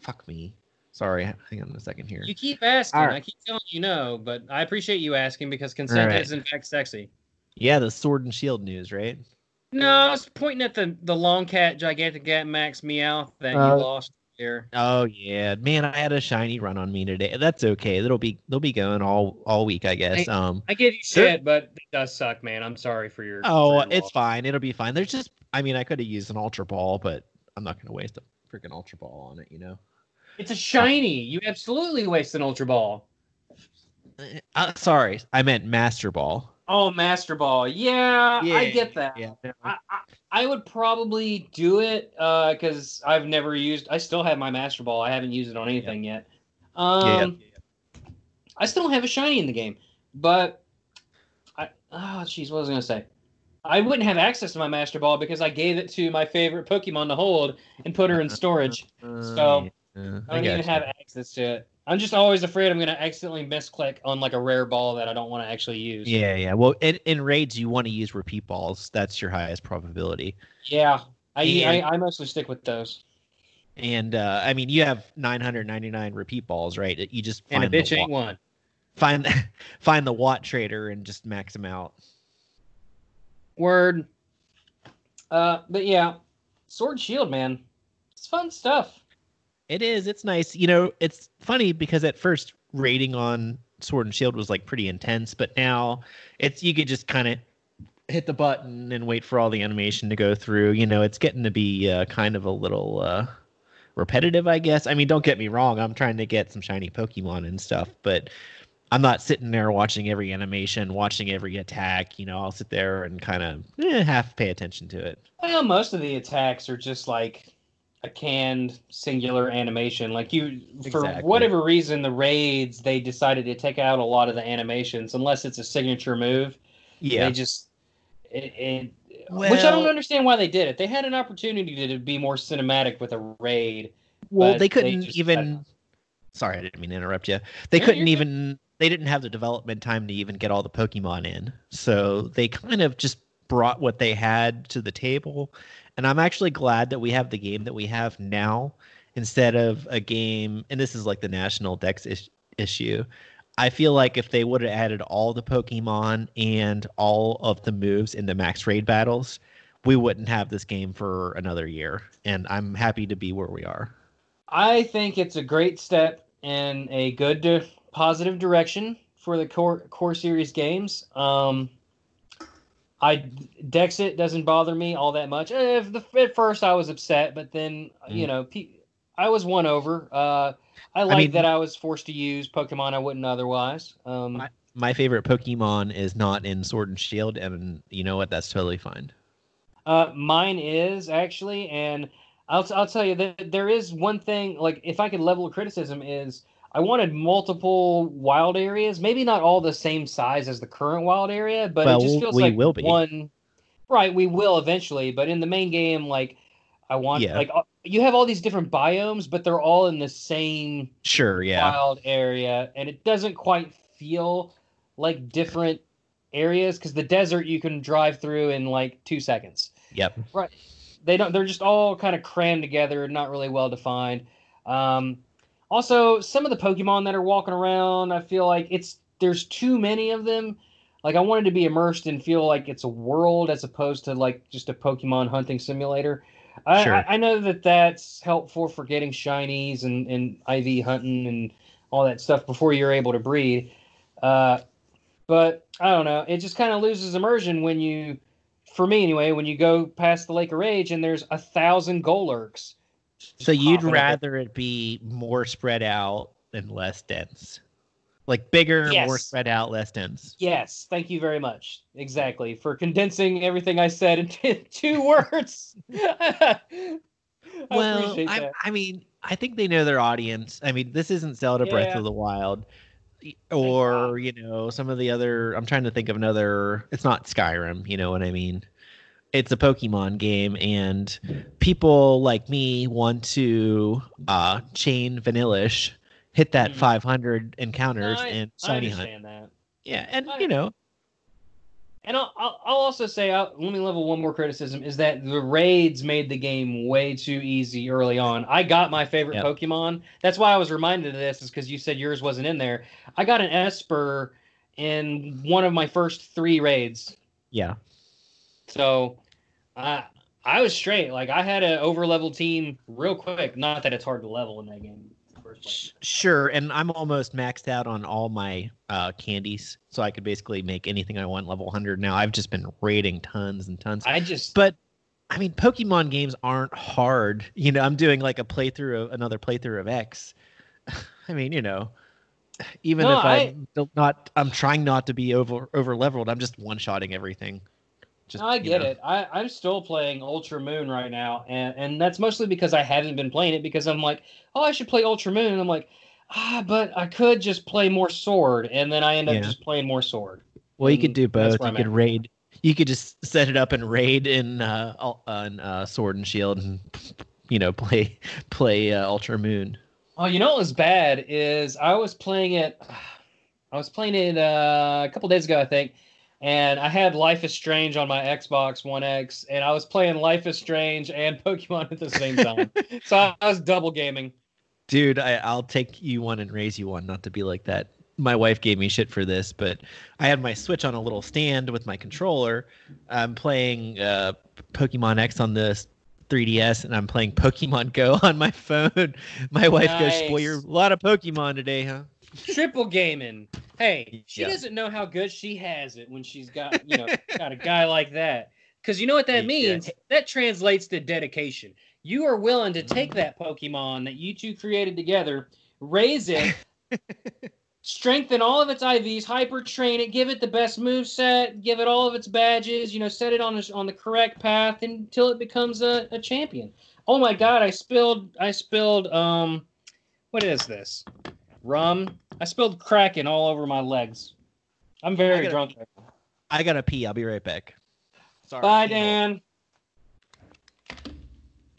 Fuck me. Sorry. Hang on a second here. you keep asking. All right. I keep telling you no, but I appreciate you asking because consent right. is in fact sexy. Yeah, the Sword and Shield news, right? No, I was pointing at the the long cat, gigantic cat, Max Meow that Oh. you lost here. Oh yeah, man. I had a shiny run on me today. That's okay. That'll be they'll be going all all week, I guess. Hey, Um. I give you shit, but it does suck, man. I'm sorry for your. Oh, for your it's fine. It'll be fine. There's just, I mean, I could have used an ultra ball, but I'm not going to waste a freaking ultra ball on it, you know. It's a shiny. You absolutely waste an ultra ball. Uh, Uh, sorry, I meant master ball. Oh, Master Ball. Yeah, I get that. Yeah. I, I, I would probably do it because I've never used. I still have my Master Ball. I haven't used it on anything yet. Um, I still don't have a shiny in the game, but I oh jeez, what was I gonna say? I wouldn't have access to my Master Ball because I gave it to my favorite Pokemon to hold and put her in storage. Uh, So, (laughs) yeah, I don't got even you. have access to it. I'm just always afraid I'm gonna accidentally misclick on like a rare ball that I don't want to actually use. Yeah, yeah. Well, in, in raids, you want to use repeat balls. That's your highest probability. Yeah. I, And- I I mostly stick with those. And uh, I mean, you have 999 repeat balls, right? You just And find a bitch the ain't wa- one. find (laughs) find the watt trader and just max them out. Word. Uh, but yeah, Sword Shield, man, it's fun stuff. It is. It's nice. You know, it's funny because at first rating on Sword and Shield was like pretty intense, but now it's you could just kind of hit the button and wait for all the animation to go through. You know, it's getting to be uh, kind of a little uh, repetitive, I guess. I mean, don't get me wrong. I'm trying to get some shiny Pokemon and stuff, but I'm not sitting there watching every animation, watching every attack. You know, I'll sit there and kind of eh, half pay attention to it. Well, most of the attacks are just like a canned singular animation. Like you, for Exactly. whatever reason, the raids they decided to take out a lot of the animations unless it's a signature move. Yeah. They just it, it which I don't understand why they did it. They had an opportunity to be more cinematic with a raid. Well, they they couldn't just even. Sorry, I didn't mean to interrupt you. They No, couldn't you're good. even. They didn't have the development time to even get all the Pokemon in, so they kind of just brought what they had to the table. And I'm actually glad that we have the game that we have now instead of a game. And this is like the national Dex is- issue. I feel like if they would have added all the Pokemon and all of the moves in the max raid battles, we wouldn't have this game for another year. And I'm happy to be where we are. I think it's a great step in a good, positive direction for the core core series games. Um, I Dexit doesn't bother me all that much. Eh, the, at first I was upset, but then you Mm. know pe- I was won over. Uh, I like mean- that I was forced to use Pokemon I wouldn't otherwise. Um, My- my favorite Pokemon is not in Sword and Shield, and you know what? That's totally fine. Uh, mine is actually, and I'll I'll tell you that there is one thing. Like, if I could level criticism, is I wanted multiple wild areas. Maybe not all the same size as the current wild area, but Well, it just feels we like will be. one. Right, we will eventually, but in the main game, like I want Yeah. like uh, you have all these different biomes, but they're all in the same Sure, yeah, wild area, and it doesn't quite feel like different areas because the desert you can drive through in like two seconds yep. Right. They don't they're just all kind of crammed together not really well defined um also some of the pokemon that are walking around i feel like it's there's too many of them like i wanted to be immersed and feel like it's a world as opposed to like just a pokemon hunting simulator I, Sure. I, I know that that's helpful for getting shinies and, and iv hunting and all that stuff before you're able to breed uh, but i don't know it just kind of loses immersion when you for me anyway, when you go past the Lake of Rage and there's a thousand Golurks. So you'd rather it be more spread out and less dense, like bigger, more spread out, less dense. Yes, thank you very much. Exactly for condensing everything I said into (laughs) two words. (laughs) I well, I. I mean, I think they know their audience. I mean, this isn't Zelda Breath of the Wild, or you know, some of the other. I'm trying to think of another. It's not Skyrim. You know what I mean? It's a Pokemon game, and people like me want to uh, chain Vanillish, hit that Mhm. 500 encounters, I, and I shiny hunt. understand that. Yeah, and I- you know, And I'll, I'll, I'll also say, I'll, let me level one more criticism is that the raids made the game way too easy early on. I got my favorite Yep. Pokemon. That's why I was reminded of this, is because you said yours wasn't in there. I got an Esper in one of my first three raids. yeah. So I I was straight. Like I had an over level team real quick. Not that it's hard to level in that game. in the first place. Sh- Sure, and I'm almost maxed out on all my uh, candies, so I could basically make anything I want level 100 now. I've just been raiding tons and tons. I just But I mean, Pokemon games aren't hard. You know, I'm doing like a playthrough of another playthrough of X. (laughs) I mean, you know, even No, if I- I'm not, I'm trying not to be over over leveled. I'm just one shotting everything. Just, I you get know. it. I, I'm still playing Ultra Moon right now, and, and that's mostly because I haven't been playing it because I'm like, oh, I should play Ultra Moon. And I'm like, ah, but I could just play more Sword, and then I end up Yeah. just playing more Sword. Well, you could do both. You I'm could at. raid. You could just set it up and raid in uh, on uh, Sword and Shield, and you know, (laughs) play play uh, Ultra Moon. Oh, you know what was bad is I was playing it. (sighs) I was playing it uh, a couple days ago, I think, and I had Life is Strange on my Xbox One X, and I was playing Life is Strange and (laughs) Pokemon at the same time. (laughs) so I, I was double gaming. Dude, I, I'll take you one and raise you one. Not to be like that. My wife gave me shit for this, but I had my Switch on a little stand with my controller. I'm playing uh, Pokemon X on the 3DS, and I'm playing Pokemon Go (laughs) on my phone. My wife goes, "Boy, you're a lot of Pokemon today, huh?" Triple gaming. Hey, she Yeah. doesn't know how good she has it when she's got you know (laughs) got a guy like that. Because you know what that Yeah. means? That translates to dedication. You are willing to take that Pokemon that you two created together, raise it, (laughs) strengthen all of its IVs, hyper train it, give it the best move set, give it all of its badges, you know, set it on the, on the correct path until it becomes a, a champion. Oh my god, I spilled I spilled um what is this? Rum. I spilled Kraken all over my legs. I'm very gotta- drunk. I gotta pee. I'll be right back. Sorry. Bye, Dan.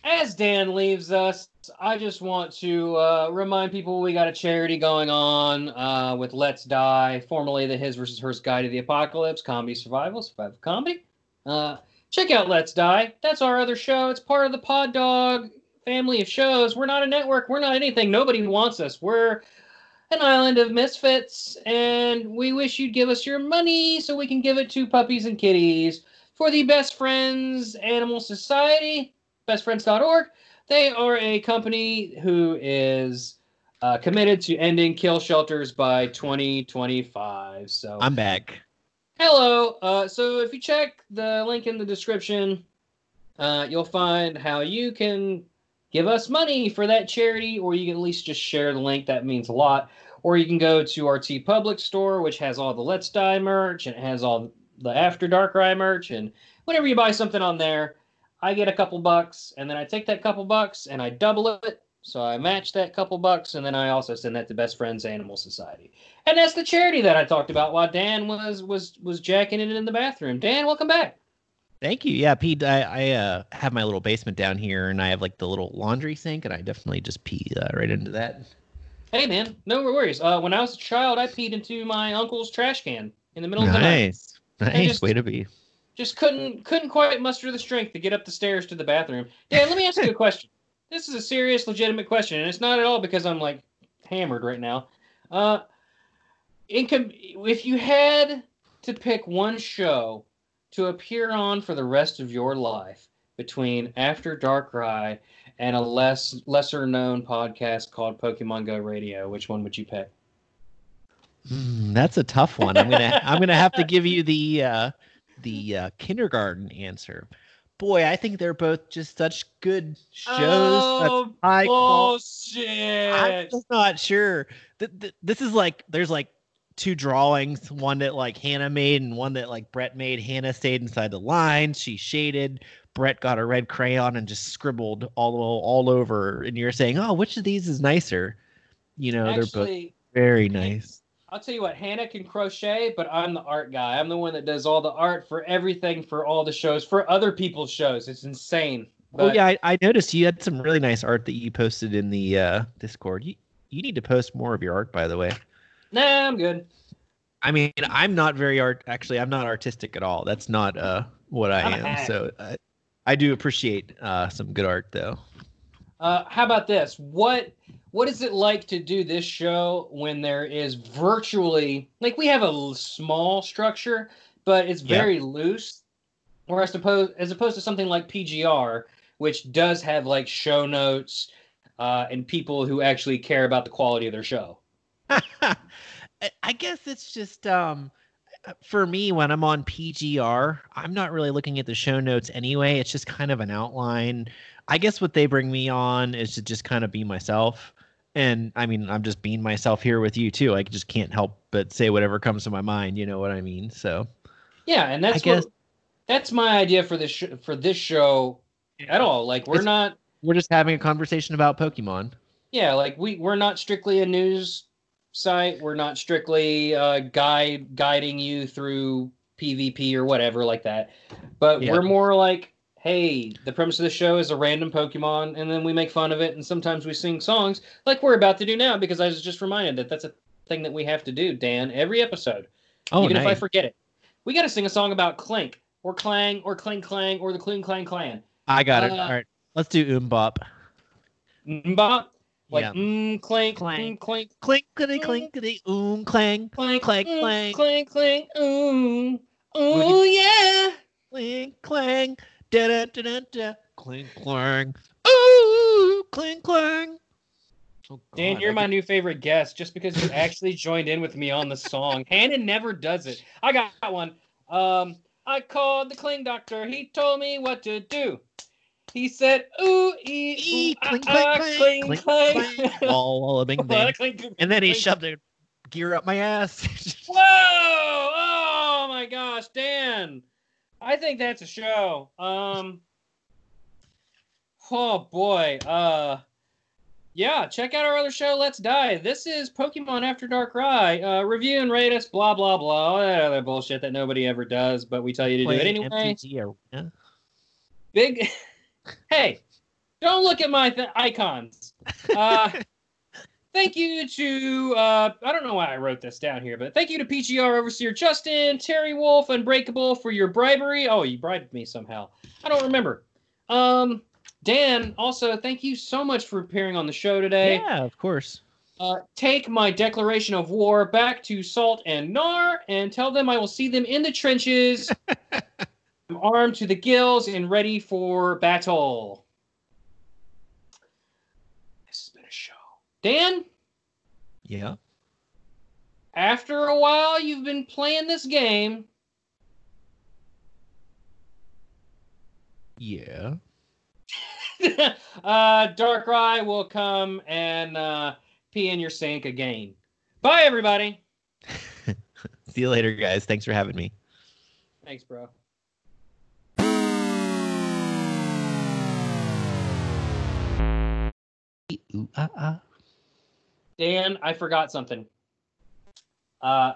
As Dan leaves us, I just want to uh, remind people we got a charity going on uh, with Let's Die, formerly the His versus Hers Guide to the Apocalypse, Comedy Survival, Survival Comedy. Uh, check out Let's Die. That's our other show. It's part of the Pod Dog family of shows. We're not a network. We're not anything. Nobody wants us. We're an island of misfits, and we wish you'd give us your money so we can give it to puppies and kitties for the Best Friends Animal Society, bestfriends.org. They are a company who is uh, committed to ending kill shelters by 2025. So, I'm back. hello. Uh, so, if you check the link in the description, uh, you'll find how you can give us money for that charity, or you can at least just share the link. That means a lot. Or you can go to our TeePublic store, which has all the Let's Die merch and it has all the After Darkrai merch. And whenever you buy something on there, I get a couple bucks, and then I take that couple bucks and I double it. So I match that couple bucks, and then I also send that to Best Friends Animal Society. And that's the charity that I talked about while Dan was was was jacking it in the bathroom. Dan, welcome back. Thank you. Yeah, Pete. I, I uh, have my little basement down here, and I have like the little laundry sink, and I definitely just pee uh, right into that. Hey, man, no worries. Uh, when I was a child, I peed into my uncle's trash can in the middle of the night. Nice, nice just- way to be. Just couldn't couldn't quite muster the strength to get up the stairs to the bathroom. Dan, let me ask you a (laughs) question. This is a serious, legitimate question, and it's not at all because I'm like hammered right now. Uh, in com- if you had to pick one show to appear on for the rest of your life between After Darkrai and a less lesser known podcast called Pokemon Go Radio, which one would you pick? Mm, that's a tough one. I'm gonna I'm gonna have to give you the uh, the uh, kindergarten answer. Boy, I think they're both just such good shows. Oh, quality. I'm just not sure. Th- th- this is like there's like two drawings, one that like Hannah made and one that like Bret made. Hannah stayed inside the lines. She shaded. Bret got a red crayon and just scribbled all all over. And you're saying, oh, which of these is nicer? You know, they're both very nice. I'll tell you what, Hannah can crochet, but I'm the art guy. I'm the one that does all the art for everything for all the shows, for other people's shows. It's insane. Oh But- yeah, I, I noticed you had some really nice art that you posted in the uh, Discord. You you need to post more of your art, by the way. Nah, I'm good. I mean, I'm not very art. Actually, I'm not artistic at all. That's not uh what I I'm am. So I, I do appreciate uh some good art though. Uh, how about this? What what is it like to do this show when there is virtually like we have a small structure, but it's Yeah. very loose, or I suppose as opposed to something like PGR, which does have like show notes uh, and people who actually care about the quality of their show. I- I guess it's just um for me when I'm on PGR, I'm not really looking at the show notes anyway. It's just kind of an outline. I guess what they bring me on is to just kind of be myself. And I mean, I'm just being myself here with you too. I just can't help but say whatever comes to my mind. You know what I mean? So Yeah, and that's guess- what, that's my idea for this sh- for this show at all. Like we're not we're just having a conversation about Pokemon. yeah, like we we're not strictly a news site. We're not strictly uh, guide guiding you through PvP or whatever like that. But Yeah. we're more like, hey, the premise of the show is a random Pokemon, and then we make fun of it, and sometimes we sing songs like we're about to do now because I was just reminded that that's a thing that we have to do, Dan, every episode, Oh, even if I forget it. we got to sing a song about Klink or Klang or Klinklang or the Cling Clang Clan. I got it. Uh, All right, let's do umbop. Mbop, like Yeah. mm, clink, Clang. clink, clink, Clinkety clinkety oom clang. clank, Clank, mm, clank. clank, clank, ooh, We ooh, yeah. Clink clang. Da da da da da. Clink clang. Ooh, clink clang. Oh, Dan, you're I my new favorite guest just because you actually joined in with me on the song. (laughs) Hannah never does it. I got one. Um, I called the cling doctor. He told me what to do. He said, ooh, ee, Ee, ah, clink, ah, clink, cling, clink, clink. (laughs) Wall, walla, bing, bang. Clink, clink, And then he clink. shoved a gear up my ass. (laughs) Whoa! Oh my gosh, Dan. I think that's a show. Um Oh boy. Uh yeah, check out our other show, Let's Die. This is Pokemon After Darkrai. Uh, review and rate us, blah blah blah. All that other bullshit that nobody ever does, but we tell you to do it anyway. Big (laughs) Hey, don't look at my th- icons. Uh (laughs) Thank you to uh, I don't know why I wrote this down here, but thank you to PGR Overseer Justin, Terry Wolf, Unbreakable for your bribery. Oh, you bribed me somehow. I don't remember. Um, Dan, also thank you so much for appearing on the show today. Yeah, of course. Uh, take my declaration of war back to Salt and Nar and tell them I will see them in the trenches, (laughs) I'm armed to the gills and ready for battle. This has been a show. Dan, Yeah. after a while you've been playing this game, Yeah. (laughs) uh, Darkrai will come and uh, pee in your sink again. Bye, everybody. (laughs) See you later, guys. Thanks for having me. Thanks, bro. Ooh, ah, ah. Dan, I forgot something. Uh,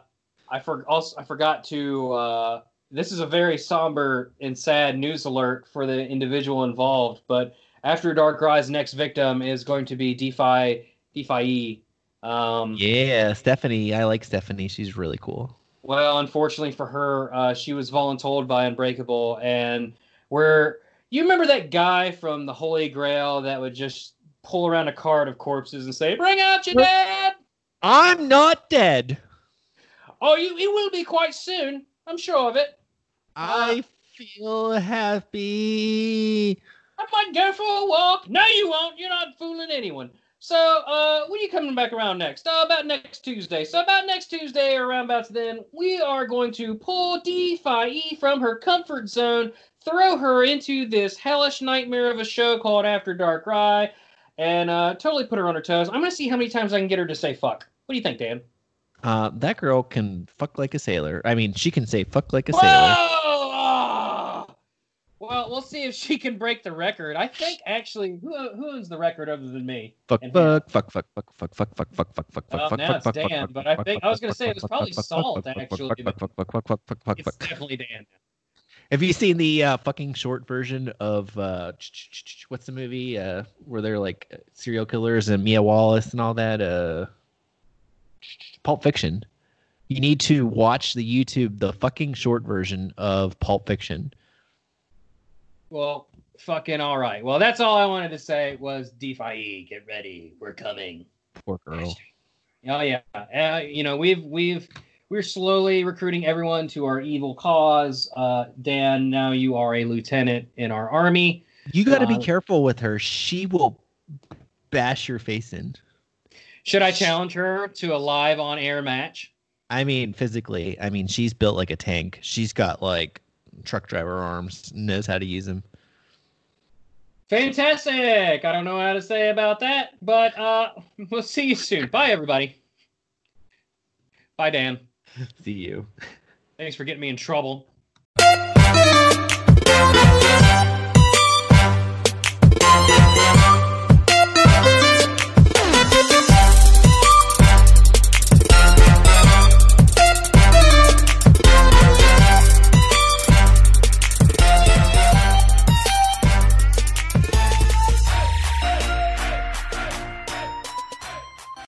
I for also I forgot to. Uh, this is a very somber and sad news alert for the individual involved. But After Darkrai's, next victim is going to be DeFi DeFi E. Um, Yeah, Stephanie. I like Stephanie. She's really cool. Well, unfortunately for her, uh, she was voluntold by Unbreakable, and where you remember that guy from the Holy Grail that would just pull around a cart of corpses and say, "Bring out your dad." I'm not dead. Oh, you it will be quite soon. I'm sure of it. I feel happy. I might go for a walk. No, you won't. You're not fooling anyone. So, uh, when are you coming back around next? Uh, about next Tuesday. So, about next Tuesday or around about then, we are going to pull DeFi from her comfort zone, throw her into this hellish nightmare of a show called After Darkrai, and uh, totally put her on her toes. I'm going to see how many times I can get her to say fuck. What do you think, Dan? Uh, that girl can fuck like a sailor. I mean, she can say fuck like a Whoa! sailor. Ah! Well, we'll see if she can break the record. I think actually, who who owns the record other than me? Fuck, And fuck, fuck, fuck, fuck, fuck, fuck, fuck, fuck, fuck, fuck, Well, fuck, now fuck, it's fuck, Dan, fuck, but fuck, I think- fuck, I was gonna fuck, say it fuck, was fuck, probably fuck, Salt, fuck, fuck, actually, fuck, but- fuck, fuck, fuck, fuck, fuck, fuck, It's fuck. definitely Dan. Have you seen the uh, fucking short version of uh, what's the movie uh, where they're like serial killers and Mia Wallace and all that? Uh, Pulp Fiction. You need to watch the YouTube, the fucking short version of Pulp Fiction. Well, fucking all right. Well, that's all I wanted to say was DeFi. Get ready, we're coming. Poor girl. Oh yeah, uh, you know we've we've we're slowly recruiting everyone to our evil cause. Uh, Dan, now you are a lieutenant in our army. You got to be Uh, careful with her. She will bash your face in. Should I challenge her to a live on air match? I mean, physically. I mean, she's built like a tank. She's got like truck driver arms. Knows how to use them. Fantastic. I don't know how to say about that, but uh, (laughs) we'll see you soon. Bye, everybody. Bye, Dan. (laughs) See you. Thanks for getting me in trouble.